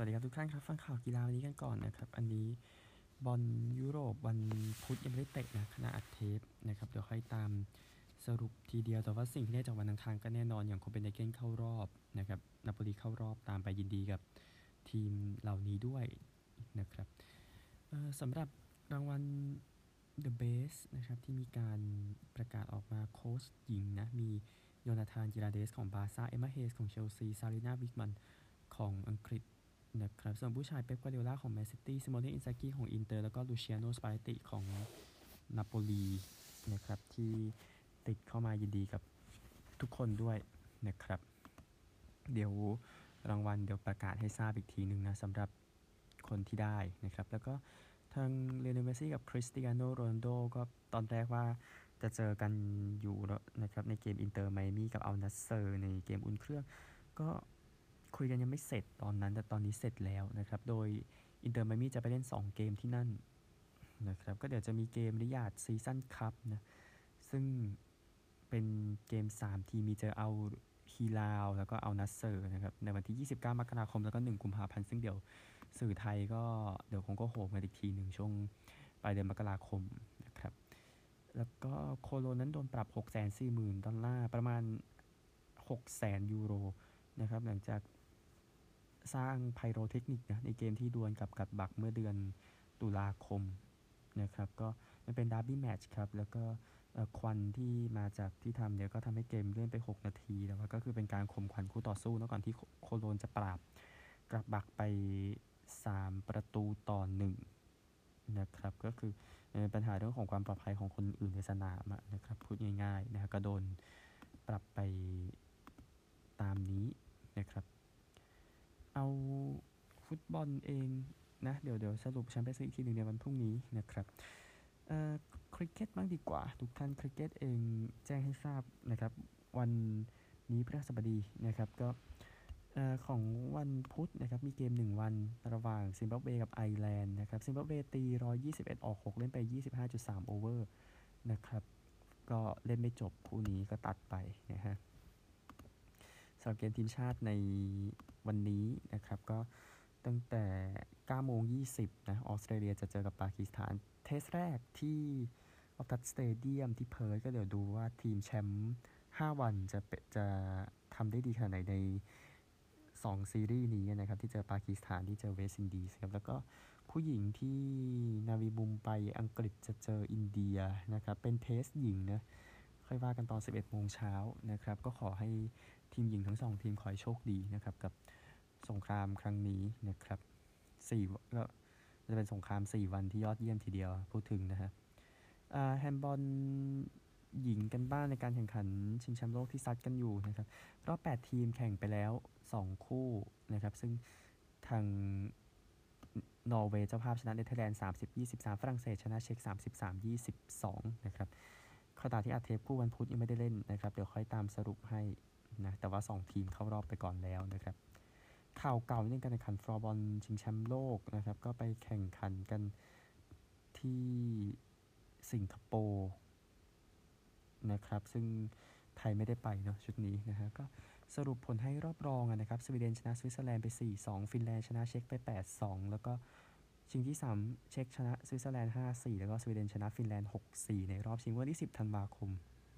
วัสดีครับทุกท่านครับฟังข่าวกีฬาวันนี้กันก่อนนะครับ อันนี้บอลยุโรปวันพุธยังไม่ได้เตะนะขณะอัดเทปนะครับเดี๋ยวค่อยตามสรุปทีเดียวแต่ว่าสิ่งที่ได้จากวันอังคารก็แน่นอนอย่างโคเปนเฮเกนเข้ารอบนะครับนาโปลีเข้ารอบตามไปยินดีกับทีมเหล่านี้ด้วยนะครับสำหรับรางวัล The Best นะครับที่มีการประกาศออกมาโค้ชหญิงนะมีโยนาธานจิราลเดซของบาร์ซ่าเอ็มมาเฮย์สของเชลซีซารีนาวิกมันของอังกฤษ นะครับส่วนผู้ชายเป๊ปกวาร์ดิโอล่าของแมนซิตี้ซิโมเนอินซากิของอินเตอร์แล้วก็ลูเชียโนสปาเลติของนาโปลีนะครับที่ติดเข้ามายินดีกับทุกคนด้วยนะครับ เดี๋ยวรางวัลเดี๋ยวประกาศให้ทราบอีกทีหนึ่งนะสำหรับคนที่ได้นะครับ แล้วก็ทางลิโอเนลเมสซี่กับคริสเตียโนโรนัลโดก็ตอนแรกว่าจะเจอกันอยู่แล้วนะครับในเกมอินเตอร์ไมอามี่กับอัลนัสเซอร์ในเกมอุ่นเครื่อง ก็ คุยกันยังไม่เสร็จตอนนั้น แต่ตอนนี้เสร็จแล้วนะครับ โดยอินเตอร์ไมอามี่จะไปเล่น 2 เกมที่นั่นนะครับ ก็เดี๋ยวจะมีเกมริยาดซีซั่นคัพนะ ซึ่งเป็นเกม 3 ทีมมีเจออัลฮิลาล แล้วก็อัลนัสเซอร์นะครับ ในวันที่ 29 มกราคมแล้วก็ 1 กุมภาพันธ์ ซึ่งเดี๋ยวสื่อไทยก็เดี๋ยวคงก็โหมกันอีกทีหนึ่งช่วงปลายเดือนมกราคมนะครับ แล้วก็โคโลนั้นโดนปรับ 6 4 0 0 0 0 ดอลลาร์ ประมาณ 6 0 0 0 0ยูโรนะครับ หลังจาก สร้างไพโรเทคนิคนะในเกมที่ดวลกับกัดบักเมื่อเดือนตุลาคมนะครับก็มันเป็นดาร์บี้แมตช์ครับ แล้วก็ควันที่มาจากที่ทำเนี่ยก็ทำให้เกมเลื่อนไป 6 นาทีแต่ว่าก็คือเป็นการข่มขวัญคู่ต่อสู้นะก่อนที่โคโลนจะปราบกลับบักไป 3 ประตูต่อ1นะครับก็คือปัญหาเรื่องของความปลอดภัยของคนอื่นในสนามนะครับพูดง่ายๆนะครับก็โดนปรับไปตามนี้นะครับ เอาฟุตบอลเองนะ เดี๋ยวเดี๋ยวสรุปแชมเปี้ยนส์ลีกอีกทีหนึ่งในวันพรุ่งนี้นะครับเอ่อคริกเก็ตบ้างดีกว่า ทุกท่านคริกเก็ตเองแจ้งให้ทราบนะครับ วันนี้พฤหัสบดีนะครับก็เอ่อของวันพุธนะครับมีเกม 1 วันระหว่างซิมบับเวกับไอร์แลนด์นะครับซิมบับเวตี 121 ออก 6 เล่นไป 25.3 over นะครับ ก็เล่นไม่จบคู่นี้ก็ตัดไปนะฮะ สำหรับเกมทีมชาติในวันนี้นะครับ ก็ตั้งแต่9โมง20นะออสเตรเลียจะเจอกับปากีสถาน test แรกที่ออปตัสสเตเดียมที่เพิร์ธก็เดี๋ยวดูว่าทีมแชมป์5วันจะจะทำได้ดีขนาดไหนใน 2 ซีรีส์นี้นะครับที่เจอปากีสถานที่เจอเวสต์อินดีสครับแล้วก็ผู้หญิงที่นาวีบุมไปอังกฤษจะเจออินเดียนะครับเป็นเทสหญิงนะค่อยว่ากันตอน 11 โมงเช้านะครับ ก็ขอให้ ทีมหญิงทั้งสองทีมขอให้โชคดีนะครับกับสงครามครั้งนี้นะครับสี่ก็จะเป็นสงคราม 4 วันที่ยอดเยี่ยมทีเดียวพูดถึงนะฮะอ่าแฮนด์บอลหญิงกันบ้างในการแข่งขันชิงแชมป์โลกที่ซัดกันอยู่นะครับรอบ 8 ทีมแข่งไปแล้ว 2 คู่นะครับ ซึ่งทางนอร์เวย์เจ้าภาพชนะเนเธอร์แลนด์30-23 ฝรั่งเศสชนะเช็ก33-22 นะครับขณะที่อัดเทปคู่วันพุธยังไม่ได้เล่นนะครับ เดี๋ยวค่อยตามสรุปให้ นะแต่ว่า 2 ทีมเข้ารอบไปก่อนแล้วนะครับ ข่าวเก่าเรื่องการแข่งขันฟลอร์บอลชิงแชมป์โลกนะครับ ก็ไปแข่งขันกันที่สิงคโปร์นะครับ ซึ่งไทยไม่ได้ไปเนาะชุดนี้นะฮะก็สรุปผลให้รอบรองนะครับสวีเดนชนะสวิตเซอร์แลนด์ไป 4-2 ฟินแลนด์ชนะเช็กไป 8-2 แล้วก็ชิงที่ 3 เช็กชนะสวิตเซอร์แลนด์ 5-4 แล้วก็สวีเดนชนะฟินแลนด์ 6-4 ในรอบชิงวันที่ 10 ธันวาคม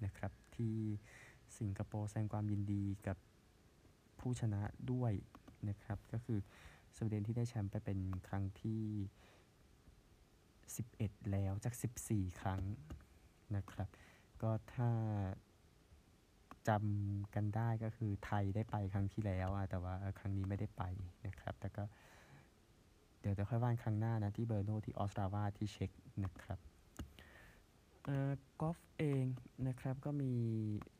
นะครับที่ สิงคโปร์แสดงความยินดีกับผู้ชนะด้วยนะครับ ก็คือสวีเดนที่ได้แชมป์ไปเป็นครั้งที่ 11 แล้วจาก 14 ครั้งนะครับ ก็ถ้าจำกันได้ก็คือไทยได้ไปครั้งที่แล้วอะแต่ว่าครั้งนี้ไม่ได้ไปนะครับ แต่ก็เดี๋ยวจะค่อยว่านครั้งหน้านะที่เบอร์โนที่ออสตราวาที่เช็คนะครับ กอล์ฟเองนะครับก็มี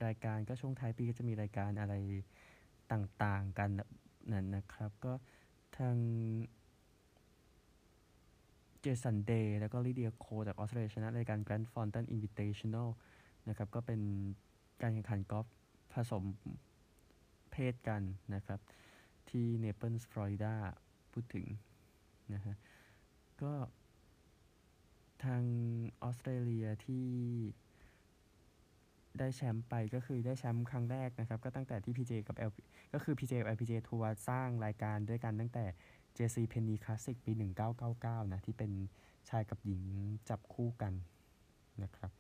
รายการก็ช่วงท้ายปีก็จะมีรายการอะไรต่างๆกันนั่นนะครับ ก็ทางเจสันเดย์แล้วก็ลิเดียโคจากออสเตรเลียชนะรายการ Grant Thornton Invitational นะครับ ก็เป็นการแข่งขันกอล์ฟผสมเพศกันนะครับ ที่เนเปิลส์ฟลอริดาพูดถึงนะฮะก็ ทางออสเตรเลียที่ได้แชมป์ไปก็คือได้แชมป์ครั้งแรกนะครับ ก็ตั้งแต่ที่ PGA กับ L ก็คือ PGA กับ LPGA ทัวร์สร้างรายการด้วยกันตั้งแต่ JCPenney Classic ปี 1999 นะ ที่เป็นชายกับหญิงจับคู่กันนะครับ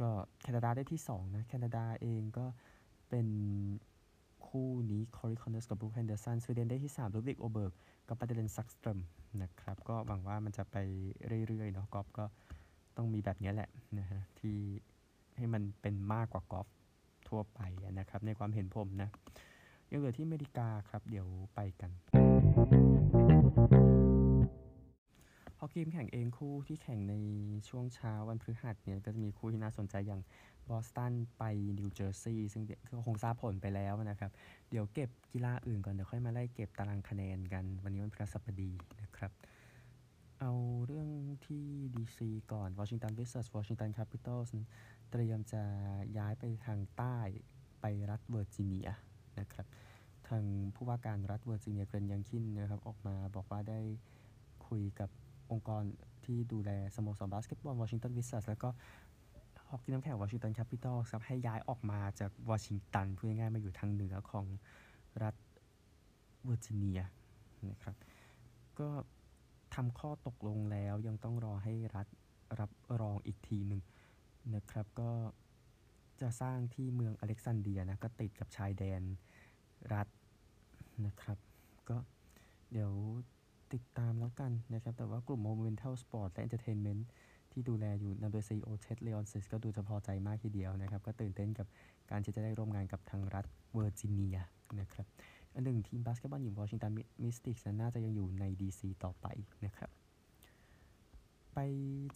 ก็แคนาดาได้ที่ 2 นะ แคนาดาเองก็เป็นคู่นี้คอรีย์คอนเนอร์สกับบรูคแฮนเดอร์สันสวีเดนได้ที่3ลุดวิกโอเบิร์กกับมาเดอลีนซักสตรอม นะครับ ก็หวังว่ามันจะไปเรื่อยๆเนาะกอล์ฟก็ต้องมีแบบนี้แหละนะฮะที่ให้มันเป็นมากกว่ากอล์ฟทั่วไปนะครับ ในความเห็นผมนะยังเหลือที่อเมริกาครับ เดี๋ยวไปกันฮอกกี้แข่งเองคู่ที่แข่งในช่วงเช้าวันพฤหัสเนี่ยก็จะมีคู่ที่น่าสนใจอย่าง บอสตันไปนิวเจอร์ซีย์ซึ่งก็คงทราบผลไปแล้วนะครับ เดี๋ยวเก็บกีฬาอื่นก่อน เดี๋ยวค่อยมาไล่เก็บตารางคะแนนกัน วันนี้วันพฤหัสบดีนะครับ เอาเรื่องที่ DC ก่อน Washington Wizards Washington Capitals เตรียมจะย้ายไปทางใต้ไปรัฐเวอร์จิเนียนะครับ ทางผู้ว่าการรัฐเวอร์จิเนียเกล็นยังคินนะครับ ออกมาบอกว่าได้คุยกับองค์กรที่ดูแลสโมสรบาสเกตบอลวอชิงตันวิซาร์ดส์แล้วก็ ฮอกกี้น้ำแข็งวอชิงตันแคปิตอลครับให้ย้ายออกมาจากวอชิงตันพูดง่ายๆมาอยู่ทางเหนือของรัฐเวอร์จิเนียนะครับ ก็ทำข้อตกลงแล้วยังต้องรอให้รัฐรับรองอีกทีหนึ่งนะครับ ก็จะสร้างที่เมืองอเล็กซานเดรียนะ ก็ติดกับชายแดนรัฐนะครับ ก็เดี๋ยวติดตามแล้วกันนะครับ แต่ว่ากลุ่ม Monumental Sports และ Entertainment ที่ดูแลอยู่นำโดย CEO เท็ดเลออนซิสก็ดูจะพอใจมากทีเดียวนะครับ ก็ตื่นเต้นกับการที่จะได้ร่วมงานกับทางรัฐเวอร์จิเนียนะครับ อันหนึ่งทีมบาสเกตบอลหญิงวอชิงตันมิสติกส์น่าจะยังอยู่ใน DC ต่อไปนะครับ ไป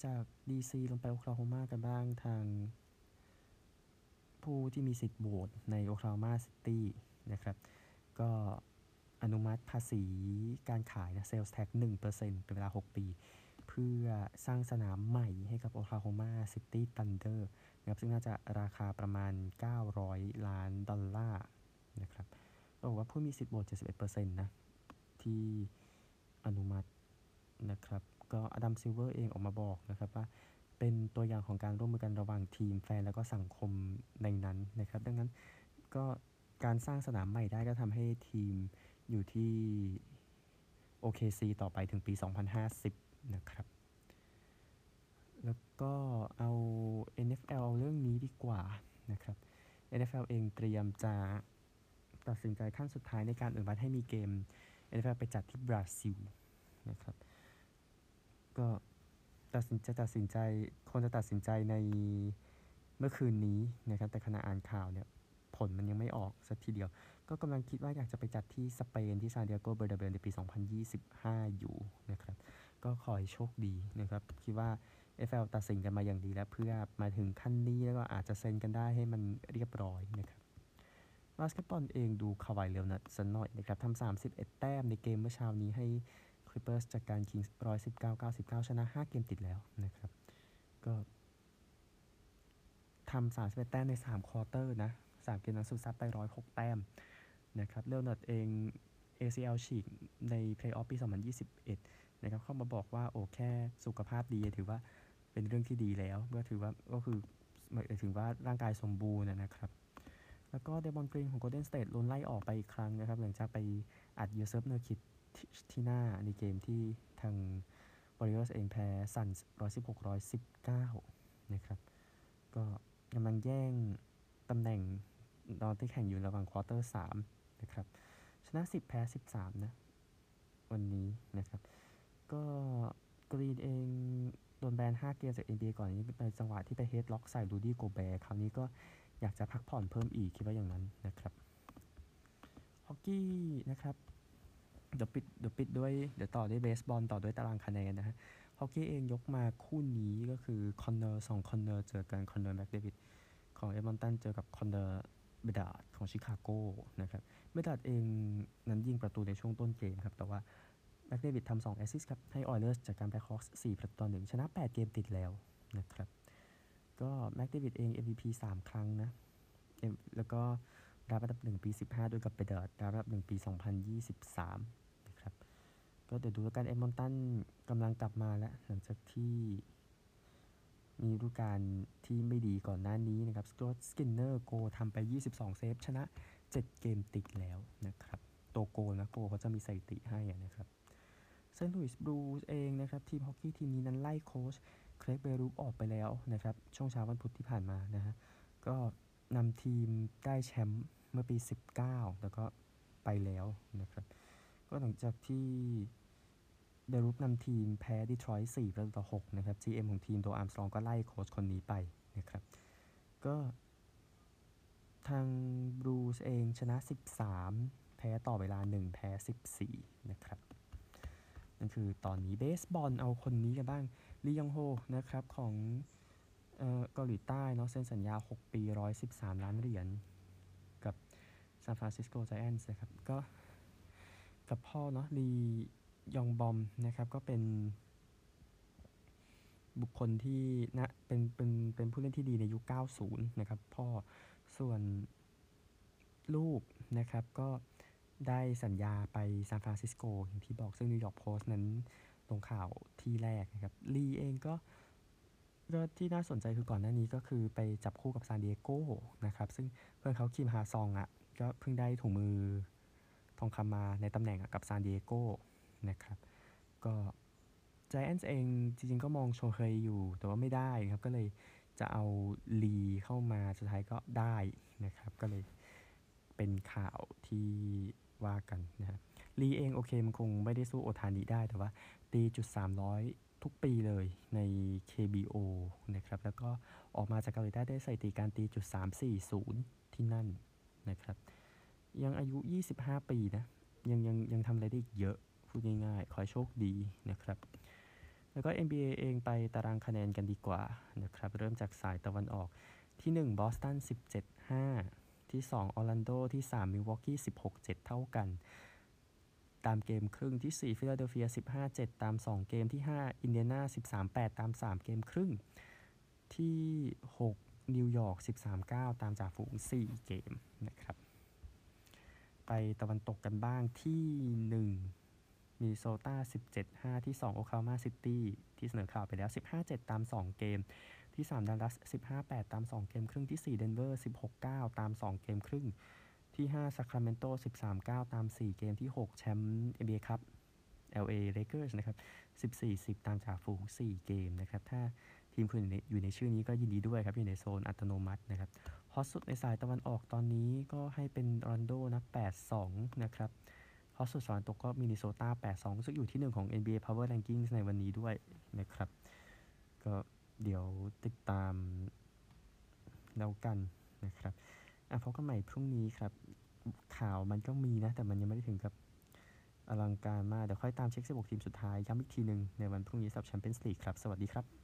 จาก DC ลงไปโอคลาโฮมากันบ้างทางผู้ที่มีสิทธิ์โหวตในโอคลาโฮมาซิตี้นะครับ ก็อนุมัติภาษีการขายนะ sales tax 1%เป็นเวลา 6 ปี เพื่อสร้างสนามใหม่ให้กับโอคลาโฮมาซิตี้ทันเดอร์นะครับซึ่งน่าจะราคาประมาณ 900 ล้านดอลลาร์นะครับบอกว่าผู้มีสิทธิ์โหวต71%นะที่อนุมัตินะครับก็อดัมซิลเวอร์เองออกมาบอกนะครับว่าเป็นตัวอย่างของการร่วมมือกันระหว่างทีมแฟนแล้วก็สังคมในนั้นนะครับ ดังนั้นก็การสร้างสนามใหม่ได้ก็ทำให้ทีมอยู่ที่ OKC ต่อไปถึงปี 2050 นะครับ แล้วก็เอา NFL เรื่องนี้ดีกว่านะครับ NFL เองเตรียมจะตัดสินใจขั้นสุดท้ายในการอนุมัติให้มีเกม NFL ไปจัดที่บราซิลนะครับ ก็ตัดสินจะตัดสินใจคนจะตัดสินใจในเมื่อคืนนี้นะครับ แต่ขณะอ่านข่าวเนี่ยผลมันยังไม่ออกสักทีเดียว ก็กำลังคิดว่าอยากจะไปจัดที่สเปนที่ซานดิเอโกเบอร์เดเบในปี 2025 อยู่นะครับ ก็ขอให้โชคดีนะครับ คิดว่า FL ตัดสินกันมาอย่างดีแล้วเพื่อมาถึงขั้นนี้แล้วก็อาจจะเซ็นกันได้ให้มันเรียบร้อยนะครับบาสเกตบอลเองดูคาวายเลนเนิร์ดสักหน่อยนะครับทำ31 แต้มในเกมเมื่อเช้านี้ให้คลิปเปอร์สจัดการคิงส์119 99ชนะ5เกมติดแล้วนะครับ ก็ทำ31แต้มใน3ควอเตอร์นะ3เกมนั้นสุดซัดไป106แต้มนะครับเลนเนิร์ดเอง ACL ฉีกในเพลย์ออฟปี2021นยี่สิบเอ็ด นะครับเข้ามาบอกว่าโอ้แค่สุขภาพดีถือว่าเป็นเรื่องที่ดีแล้วก็ถือว่าก็คือหมายถึงว่าร่างกายสมบูรณ์นะครับ แล้วก็เดรย์มอนด์กรีนของ Golden State โดนไล่ออกไปอีกครั้งนะครับ หลังจากไปอัดเยเซิร์ฟเนอร์คิดที่หน้าในเกมที่ทาง Warriors เองแพ้ซันส์116 119 นะครับ ก็กำลังแย่งตำแหน่งตอนที่แข่งอยู่ระหว่างควอเตอร์3นะครับ ชนะ 10 แพ้ 13 นะ วันนี้นะครับ ก็กรีนเองโดนแบน 5 เกมจาก NBA ก่อนนี้เป็นจังหวะที่ไป headlock ใส่รูดี้โกแบร์คราวนี้ก็อยากจะพักผ่อนเพิ่มอีกคิดว่าอย่างนั้นนะครับฮอกกี้นะครับเดี๋ยวปิดเดี๋ยวปิดด้วยเดี๋ยวต่อด้วยเบสบอลต่อด้วยตารางคะแนนนะฮะฮอกกี้เองยกมาคู่นี้ก็คือคอนเนอร์สองคอนเนอร์เจอกันคอนเนอร์แม็กเดวิดของเอดมันตันเจอกับคอนเนอร์เบดาร์ดของชิคาโกนะครับเบดาร์ดเองนั้นยิงประตูในช่วงต้นเกมครับแต่ว่า แม็กเดวิดทำสองแอสซิสครับ ให้ออยเลอร์จัดการแบล็คฮอคส์4ประตูต่อหนึ่งชนะ 8 เกมติดแล้วนะครับ ก็แม็กเดวิดเอง MVP 3 ครั้งนะ แล้วก็ดราฟต์อันดับ1ปี 15 ด้วยกับเบดาร์ดดราฟต์อันดับ1ปี 2023 นะครับ ก็เดี๋ยวดูแล้วกันเอดมันตันกำลังกลับมาแล้ว หลังจากที่มีฤดูกาลที่ไม่ดีก่อนหน้านี้นะครับสจ๊วตสกินเนอร์โกลทำไป 22 เซฟ ชนะ 7 เกมติดแล้วนะครับ ตัวโกลนะโกลเขาจะมีสถิติให้นะครับ เซนต์หลุยส์บลูส์เองนะครับทีมฮอกกี้ทีมนี้นั้นไล่โค้ชเครกเบรูบีออกไปแล้วนะครับช่วงเช้าวันพุธที่ผ่านมานะฮะก็นำทีมได้แชมป์เมื่อปี 19 แล้วก็ไปแล้วนะครับก็หลังจากที่เบรูปนำทีมแพ้ดีทรอยต์4ประตูต่อ6นะครับ GM ของทีมโดอาร์มสตรองก็ไล่โค้ชคนนี้ไปนะครับก็ทางบรูซเองชนะ 13 แพ้ต่อเวลา 1 แพ้ 14 นะครับ นั่นคือตอนนี้เบสบอลเอาคนนี้กันบ้างลียองโฮนะครับของเกาหลีใต้เนาะเซ็นสัญญา 6 ปี 113 ล้านเหรียญกับซานฟรานซิสโกไจแอนท์นะครับก็กับพ่อเนาะลีจองบอมนะครับก็เป็นบุคคลที่นะเป็นเป็นเป็นผู้เล่นที่ดีในยุค 90 นะครับพ่อส่วนลูกนะครับก็ ได้สัญญาไปซานฟรานซิสโกอย่างที่บอกซึ่งนิวยอร์กโพสต์นั้นลงข่าวที่แรกนะครับลีเองก็ก็ที่น่าสนใจคือก่อนหน้านี้ก็คือไปจับคู่กับซานดิเอโกนะครับ ซึ่งเพื่อนเขาคิมฮาซองอะก็เพิ่งได้ถุงมือทองคำมาในตำแหน่งกับซานดิเอโกนะครับ ก็ไจแอนท์สเองจริงๆก็มองโชเฮยอยู่ แต่ว่าไม่ได้ครับ ก็เลยจะเอาลีเข้ามาสุดท้ายก็ได้นะครับ ก็เลยเป็นข่าวที่ ว่ากันนะฮะลีเองโอเคมันคงไม่ได้สู้โอทานิได้แต่ว่า ตีจุด 300 ทุกปีเลยใน KBO นะครับ แล้วก็ออกมาจากเกาหลีใต้ได้ใส่ตีการตีจุด 340 ที่นั่นนะครับ ยังอายุ 25 ปีนะ ยังยังยังทำอะไรได้เยอะ พูดง่ายๆ ขอโชคดีนะครับ แล้วก็ NBA เองไปตารางคะแนนกันดีกว่านะครับ เริ่มจากสายตะวันออกที่1บอสตัน17-5 ที่ 2 ออร์แลนโด ที่ 3 มิลวอกกี้ 16-7 เท่ากัน ตามเกมครึ่งที่ 4 ฟิลาเดลเฟีย 15-7 ตาม 2 เกมที่ 5 อินเดียนา 13-8 ตาม 3 เกมครึ่ง ที่ 6 นิวยอร์ก 13-9 ตามจ่าฝูง 4 เกมนะครับ ไปตะวันตกกันบ้างที่ 1 มินนิโซตา17-5 ที่ 2 โอคลาโฮมาซิตี้ที่เสนอข่าวไปแล้ว 15-7 ตาม 2 เกม ที่3ดัลลัส15-8 ตาม 2 เกมครึ่งที่4เดนเวอร์16-9 ตาม 2 เกมครึ่งที่5ซัคราเมนโต13-9 ตาม 4 เกมที่ 6 แชมป์ NBA ครับ LA Lakers นะครับ 14-10 ตามจากฝูง4 เกมนะครับ ถ้าทีมคุณอยู่ในชื่อนี้ก็ยินดีด้วยครับ อยู่ในโซนอัตโนมัตินะครับฮอตสุดในสายตะวันออกตอนนี้ก็ให้เป็นรอนโดนะ 8-2 นะครับฮอตสุดสายตกก็มินนิโซตา 8-2 ซึ่งอยู่ที่ 1 ของ NBA Power Rankings ในวันนี้ด้วยนะครับ ติดตามแล้วกันนะครับอะพบกันใหม่พรุ่งนี้ครับ ข่าวมันก็มีนะ แต่มันยังไม่ได้ถึงกับอลังการมาก เดี๋ยวค่อยตามเช็ค 16 ทีมสุดท้าย ย้ำอีกทีหนึ่งในวันพรุ่งนี้สับแชมเปี้ยนส์ลีกครับ สวัสดีครับ